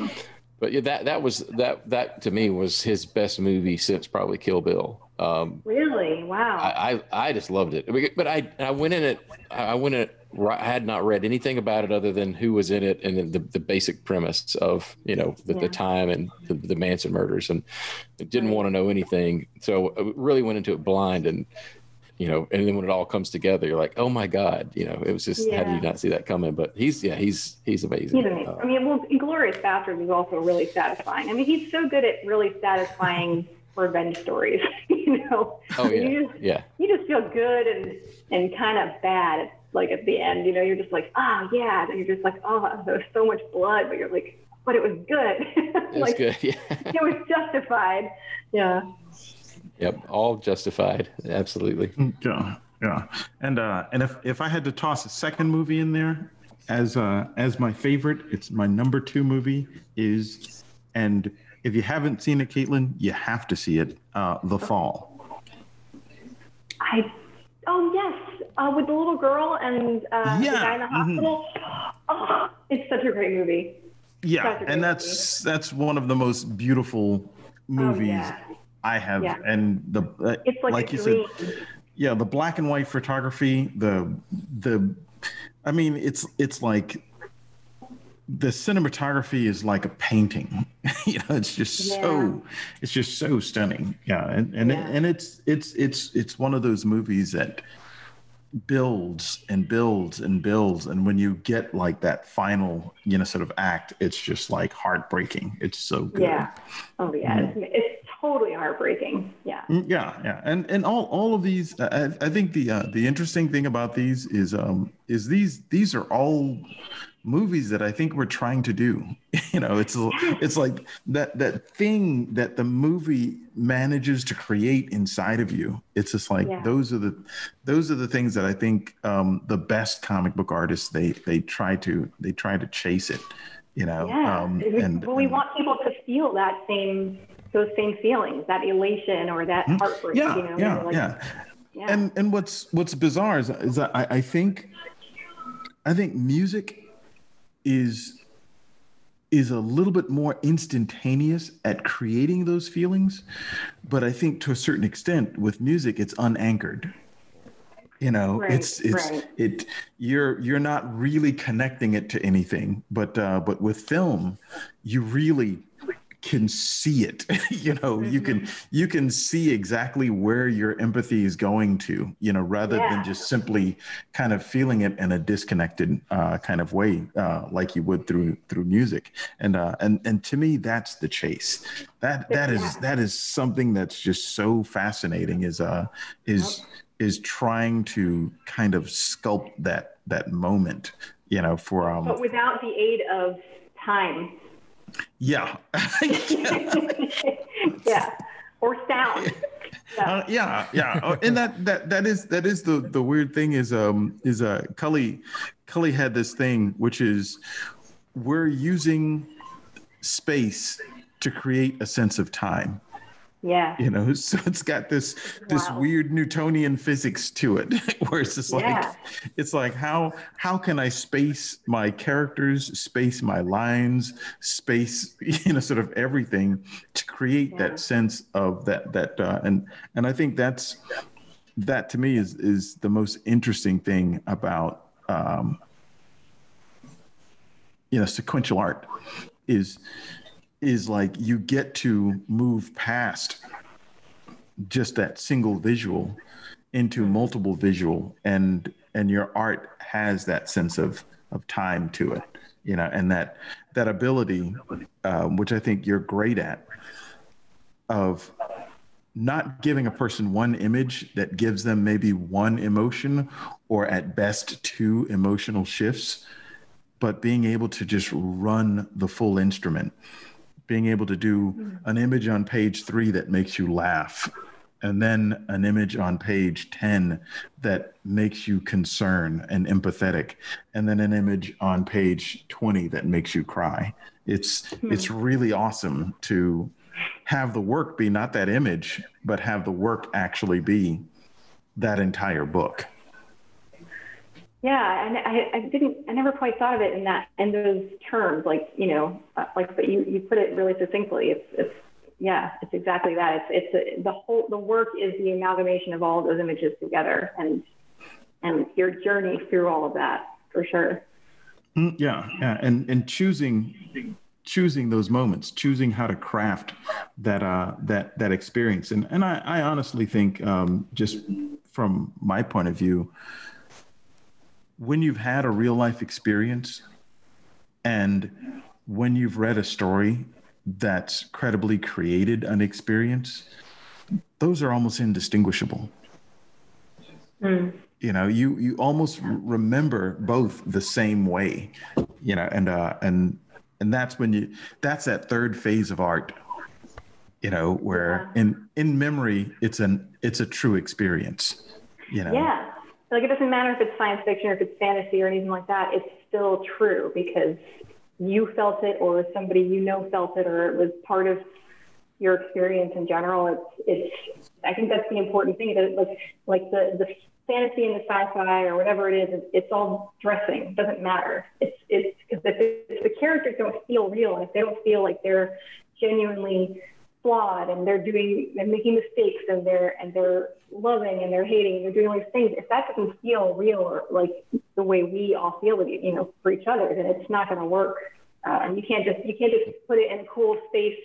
but yeah, that that was that that to me was his best movie since probably Kill Bill. Um, really? Wow. I, I, I just loved it. But I I went in it. I went in it. I had not read anything about it other than who was in it and the, the basic premise of you know the, yeah. the time and the, the, Manson murders and didn't right. want to know anything. So I really went into it blind and you know, and then when it all comes together, you're like, oh my god, you know, it was just yeah. how do you not see that coming? But he's yeah, he's he's amazing. He's amazing. Uh, I mean, well, Inglourious Basterds is also really satisfying. I mean, he's so good at really satisfying revenge stories. you know, oh yeah, you just, yeah. You just feel good and and kind of bad. Like at the end, you know, you're just like, oh yeah, and you're just like, oh, there was so much blood, but you're like, but it was good. It was good. Yeah. it was justified. Yeah. Yep, all justified. Absolutely. Yeah, yeah. And uh, and if if I had to toss a second movie in there as uh, as my favorite, it's my number two movie is, and if you haven't seen it, Caitlin, you have to see it. Uh, the Fall. I. Oh yes, uh, with the little girl and uh, yeah. the guy in the mm-hmm. hospital. Mm-hmm. Oh, it's such a great movie. Yeah, and that's movie. that's one of the most beautiful movies oh, yeah. I have, yeah. and the uh, it's like, like you dream. said, yeah, the black and white photography, the the, I mean, it's it's like the cinematography is like a painting. you know, it's just yeah. so it's just so stunning. Yeah, and and yeah. It, and it's it's it's it's one of those movies that builds and builds and builds and when you get like that final you know sort of act it's just like heartbreaking it's so good yeah oh yeah mm-hmm. it's, it's totally heartbreaking. Yeah. Mm, yeah, yeah, and and all all of these, I, I think the uh, the interesting thing about these is um is these these are all movies that I think we're trying to do. you know, it's it's like that that thing that the movie manages to create inside of you. It's just like yeah. those are the those are the things that I think um, the best comic book artists they they try to they try to chase it. You know, yeah. Um, and, well, we and, want people to feel that same those same feelings, that elation or that hmm? heartbreak. Yeah, you know, yeah, like, yeah, yeah. And and what's what's bizarre is, is that I, I think I think music is is a little bit more instantaneous at creating those feelings, but I think to a certain extent with music it's unanchored you know right, it's it's right. it you're you're not really connecting it to anything but uh but with film you really can see it you know mm-hmm. you can mm-hmm. you can see exactly where your empathy is going to you know rather yeah. than just simply kind of feeling it in a disconnected uh, kind of way uh, like you would through through music and uh, and and to me that's the chase that that is that is something that's just so fascinating is uh is is trying to kind of sculpt that that moment you know for um but without the aid of time yeah. yeah. Or sound. Yeah. Uh, yeah, yeah, oh, and that that that is that is the the weird thing is um is uh Cully Cully had this thing which is we're using space to create a sense of time. Yeah. You know, so it's got this this wow. weird Newtonian physics to it, where it's just like yeah. it's like how how can I space my characters, space my lines, space you know sort of everything to create yeah. that sense of that that uh, and and I think that's that to me is is the most interesting thing about um, you know sequential art is is like you get to move past just that single visual into multiple visual and and your art has that sense of of time to it you know and that that ability um, which i think you're great at of not giving a person one image that gives them maybe one emotion or at best two emotional shifts but being able to just run the full instrument being able to do an image on page 3 that makes you laugh and then an image on page 10 that makes you concerned and empathetic and then an image on page 20 that makes you cry. It's hmm. it's really awesome to have the work be not that image but have the work actually be that entire book yeah, and I, I didn't, I never quite thought of it in that, in those terms, like, you know, uh, like, but you, you put it really succinctly. It's, it's yeah, it's exactly that. It's it's a, the whole the work is the amalgamation of all of those images together, and and your journey through all of that for sure. Mm, yeah, yeah, and and choosing choosing those moments, choosing how to craft that uh that that experience, and and I I honestly think um, just from my point of view, when you've had a real life experience, and when you've read a story that's credibly created an experience, those are almost indistinguishable. Mm. You know, you you almost remember both the same way. You know, and uh, and and that's when you that's that third phase of art. You know, where yeah. in in memory, it's an it's a true experience. You know. Yeah. Like it doesn't matter if it's science fiction or if it's fantasy or anything like that. It's still true because you felt it or somebody you know felt it or it was part of your experience in general. It's it's I think that's the important thing that like like the the fantasy and the sci-fi or whatever it is, it's, it's all dressing. It doesn't matter. It's it's because if, if the characters don't feel real and if they don't feel like they're genuinely flawed and they're doing they're making mistakes and they're and they're loving and they're hating and they're doing all these things if that doesn't feel real or like the way we all feel it you know for each other then it's not going to work. Uh, and you can't just you can't just put it in a cool space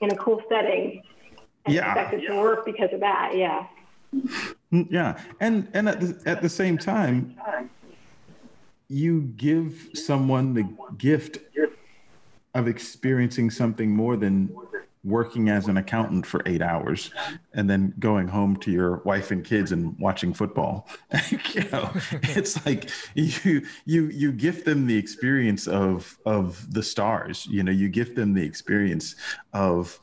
in a cool setting and yeah. expect it to work because of that yeah. Mm, yeah. And and at the, at the same time you give someone the gift of experiencing something more than working as an accountant for eight hours and then going home to your wife and kids and watching football. You know it's like you you you gift them the experience of of the stars. You know you gift them the experience of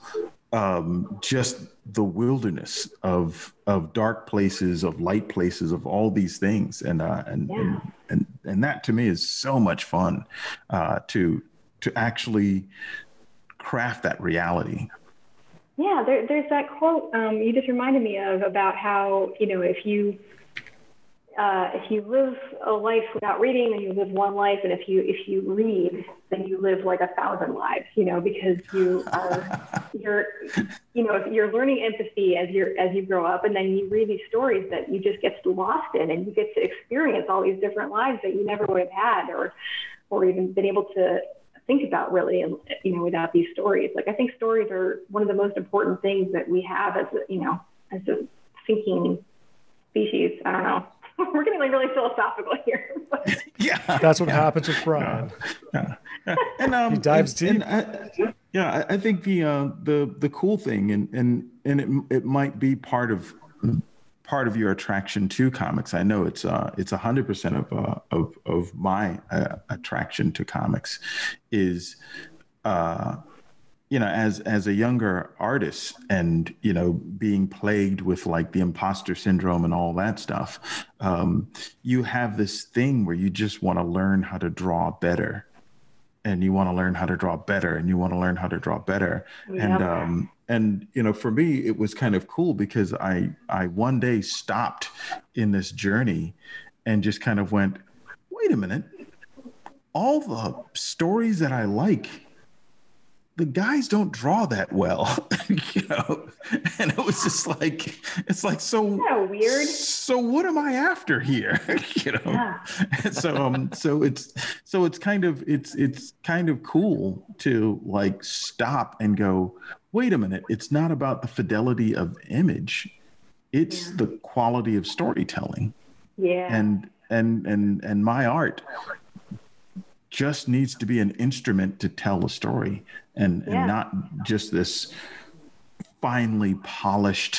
um, just the wilderness of of dark places of light places of all these things. And uh, and, yeah. and, and and that to me is so much fun uh, to to actually craft that reality. Yeah, there, there's that quote um, you just reminded me of about how you know if you uh, if you live a life without reading, then you live one life, and if you if you read, then you live like a thousand lives. You know, because you are you're you know if you're learning empathy as you're as you grow up, and then you read these stories that you just get lost in, and you get to experience all these different lives that you never would have had, or or even been able to think about really, you know, without these stories. Like I think stories are one of the most important things that we have as a, you know, as a thinking species. I don't know. We're getting like really philosophical here. yeah, that's what yeah. happens with Brian. Yeah, yeah. and um, he dives and, deep. And I, yeah, I think the uh, the the cool thing, and and and it it might be part of part of your attraction to comics. I know it's uh, it's a hundred percent of uh, of of my uh, attraction to comics is, uh, you know, as as a younger artist and you know being plagued with like the imposter syndrome and all that stuff, um, you have this thing where you just want to learn how to draw better and you want to learn how to draw better and you want to learn how to draw better. And um and you know for me it was kind of cool because i i one day stopped in this journey and just kind of went wait a minute. All the stories that i like the guys don't draw that well, you know. And it was just like it's like so yeah, weird. So what am I after here? you know. Yeah. so um so it's so it's kind of it's it's kind of cool to like stop and go, wait a minute, it's not about the fidelity of image. it's Yeah. the quality of storytelling Yeah. and and and and my art just needs to be an instrument to tell a story and Yeah. and not just this finely polished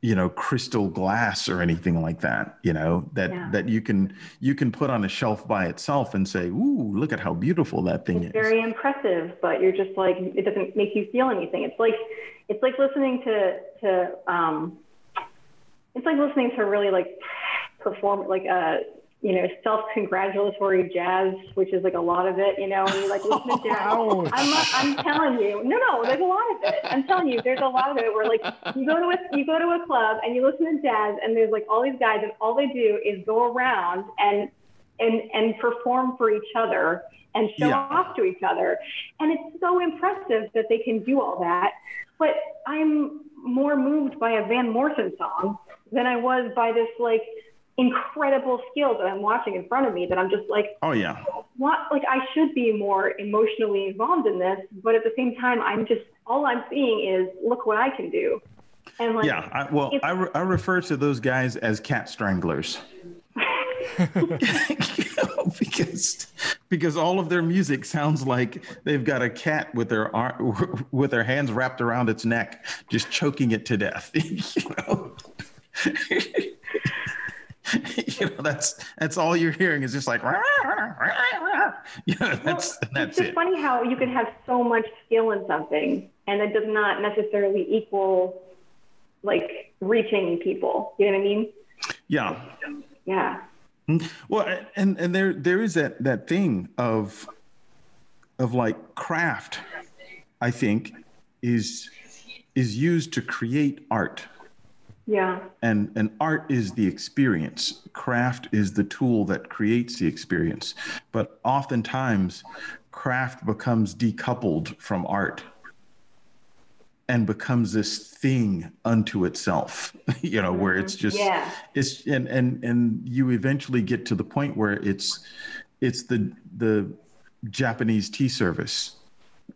you know crystal glass or anything like that you know that Yeah. that you can you can put on a shelf by itself and say ooh look at how beautiful that thing it's is very impressive, but you're just like it doesn't make you feel anything. It's like it's like listening to to um, it's like listening to really like perform like a you know self congratulatory jazz, which is like a lot of it. You know, and you like listen to jazz. I'm I'm telling you, no, no, there's a lot of it. I'm telling you, there's a lot of it where like you go to a you go to a club and you listen to jazz, and there's like all these guys, and all they do is go around and and and perform for each other and show Yeah. off to each other, and it's so impressive that they can do all that. But I'm more moved by a Van Morrison song than I was by this like incredible skills that I'm watching in front of me. That I'm just like, oh yeah what like I should be more emotionally involved in this, but at the same time, I'm just all I'm seeing is look what I can do. And like, yeah I, well I, re- I refer to those guys as cat stranglers because because all of their music sounds like they've got a cat with their arm with their hands wrapped around its neck, just choking it to death. you know, you know that's that's all you're hearing is just like you know that's it's that's just it. funny how you can have so much skill in something, and it does not necessarily equal like reaching people. You know what I mean? Yeah. Yeah. Hmm. Well, and and there there is that that thing of of like craft, I think, is is used to create art. Yeah. And and art is the experience. Craft is the tool that creates the experience. But oftentimes craft becomes decoupled from art and becomes this thing unto itself you know where it's mm-hmm. just Yeah. it's and and and you eventually get to the point where it's it's the the japanese tea service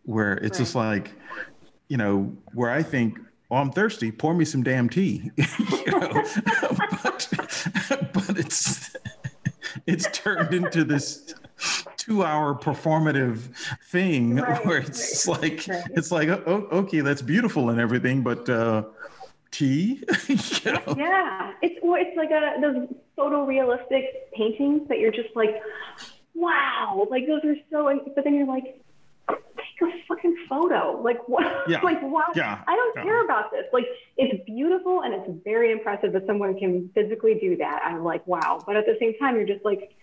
where it's just like you know where i think well i'm thirsty. Pour me some damn tea. You know? But but it's it's turned into this two hour performative thing Right, where it's like right. it's like oh, oh, okay that's beautiful and everything but uh tea? You know? Yeah. It's or it's like a those photorealistic paintings that you're just like, wow, like those are so. But then you're like, take a fucking photo. Like what? Yeah. like what? Yeah. I don't Yeah. care about this. Like it's beautiful and it's very impressive that someone can physically do that. I'm like, wow. But at the same time, you're just like.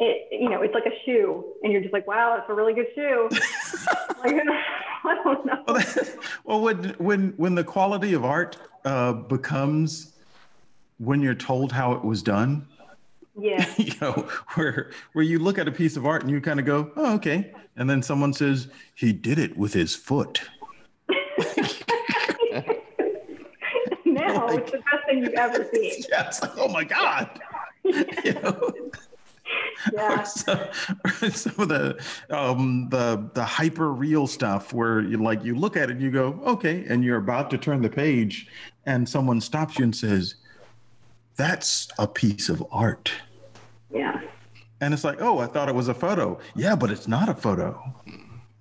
It, you know, it's like a shoe, and you're just like, "Wow, it's a really good shoe." like, I don't know. well, that- well, when when when the quality of art uh, becomes when you're told how it was done, Yeah, you know, where where you look at a piece of art and you kind of go, "Oh, okay," and then someone says he did it with his foot. now it's the best thing you've ever seen. Yeah, it's like, oh my god. you know? Yeah. So- some of the um the the hyper real stuff where you like you look at it and you go okay and you're about to turn the page and someone stops you and says that's a piece of art Yeah. and it's like oh i thought it was a photo yeah but it's not a photo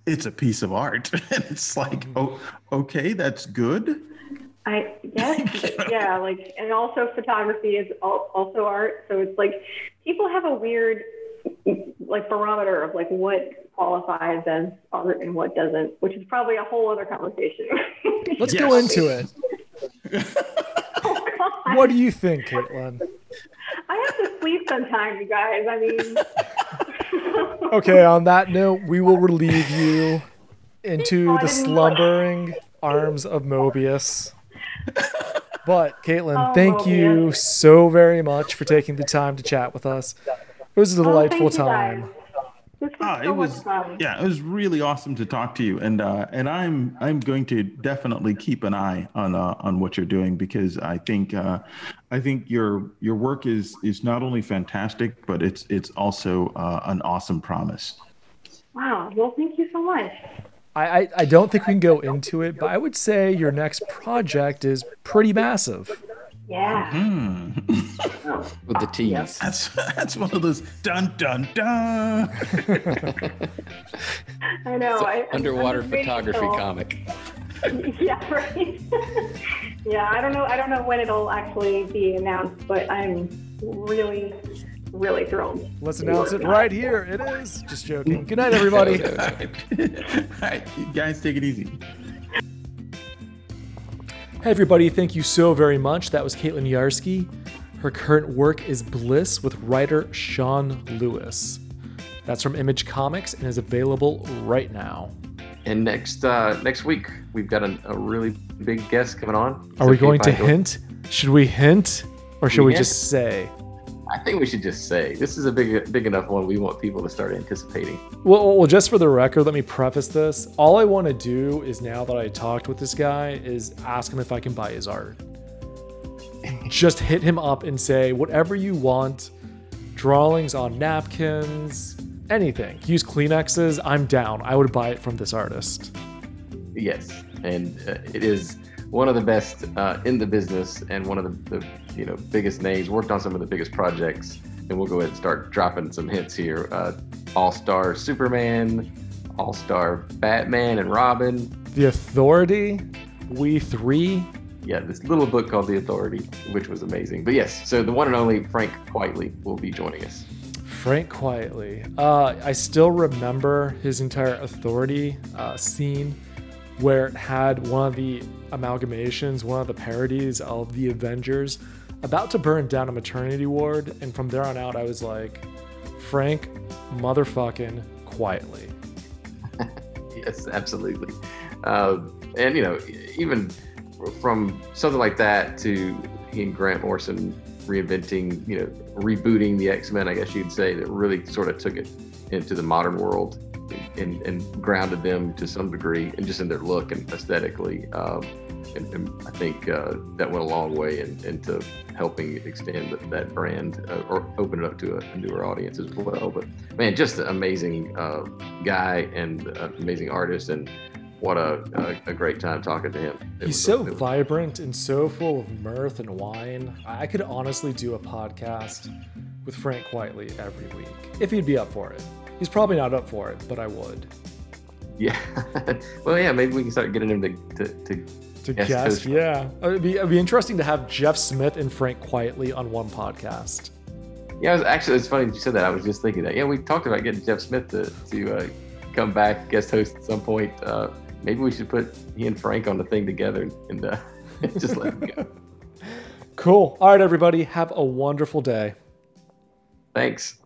it's a piece of art and it's like mm-hmm. oh okay that's good I guess, but yeah, like, and also photography is also art. So it's like people have a weird, like, barometer of like what qualifies as art and what doesn't, which is probably a whole other conversation. Let's go into it. oh. What do you think, Caitlin? I have to sleep sometime, you guys. I mean, Okay, on that note, we will relieve you into Oh, the slumbering arms of Mobius. But Caitlin, Oh, thank you so very much for taking the time to chat with us. It was a Oh, delightful you, time. Guys. This was Ah, so it was much fun. yeah, it was really awesome to talk to you, and uh, and I'm I'm going to definitely keep an eye on uh, on what you're doing because I think uh, I think your your work is is not only fantastic, but it's it's also uh, an awesome promise. Wow. Well, thank you so much. I, I, I don't think we can go into it, but I would say your next project is pretty massive. Yeah. Mm. With the T's. Yep. That's that's one of those dun dun dun. I know. I, underwater photography comic. yeah, right. yeah, I don't know. I don't know when it'll actually be announced, but I'm really, really thrilled. Let's announce it right here. It is. Just joking. Good night, everybody. All right, guys, take it easy. Hey, everybody, thank you so very much. That was Caitlin Yarsky. Her current work is Bliss with writer Sean Lewis. That's from Image Comics and is available right now. And next uh, next week, we've got a, a really big guest coming on. Are we going to hint? Should we hint? Or should we, we just say? I think we should just say this is a big big enough one. We want people to start anticipating. Well, well, just for the record, let me preface this. All I want to do is now that I talked with this guy is ask him if I can buy his art. just hit him up and say whatever you want, drawings on napkins, anything. Use Kleenexes. I'm down. I would buy it from this artist. Yes, and uh, it is one of the best uh, in the business and one of the, the, you know biggest names. Worked on some of the biggest projects, and we'll go ahead and start dropping some hits here. Uh, All Star Superman, All Star Batman and Robin, The Authority, We Three. Yeah, this little book called The Authority, which was amazing. But yes, so the one and only Frank Quitely will be joining us. Frank Quitely. Uh, I still remember his entire Authority uh, scene where it had one of the amalgamations, one of the parodies of the Avengers about to burn down a maternity ward. And from there on out, I was like, Frank, motherfucking Quitely. yes, absolutely. Uh, and, you know, even from something like that to he and Grant Morrison reinventing, you know, rebooting the X Men, I guess you'd say, that really sort of took it into the modern world and, and grounded them to some degree and just in their look and aesthetically. Um, and, and, I think uh, that went a long way in, into helping extend that brand uh, or open it up to a, a, newer audience as well. But man, just an amazing uh, guy and amazing artist, and what a, a, a, great time talking to him. It He's so vibrant and so full of mirth and wine. I could honestly do a podcast with Frank Quitely every week if he'd be up for it. He's probably not up for it, but I would. Yeah. well, yeah. Maybe we can start getting him to to, to, to guest. guest yeah, it'd be, it'd be interesting to have Jeff Smith and Frank Quitely on one podcast. Yeah, it was actually it's funny you said that. I was just thinking that. Yeah, we talked about getting Jeff Smith to to uh, come back guest host at some point. Uh, maybe we should put he and Frank on the thing together and uh, just let him go. Cool. All right, everybody. Have a wonderful day. Thanks.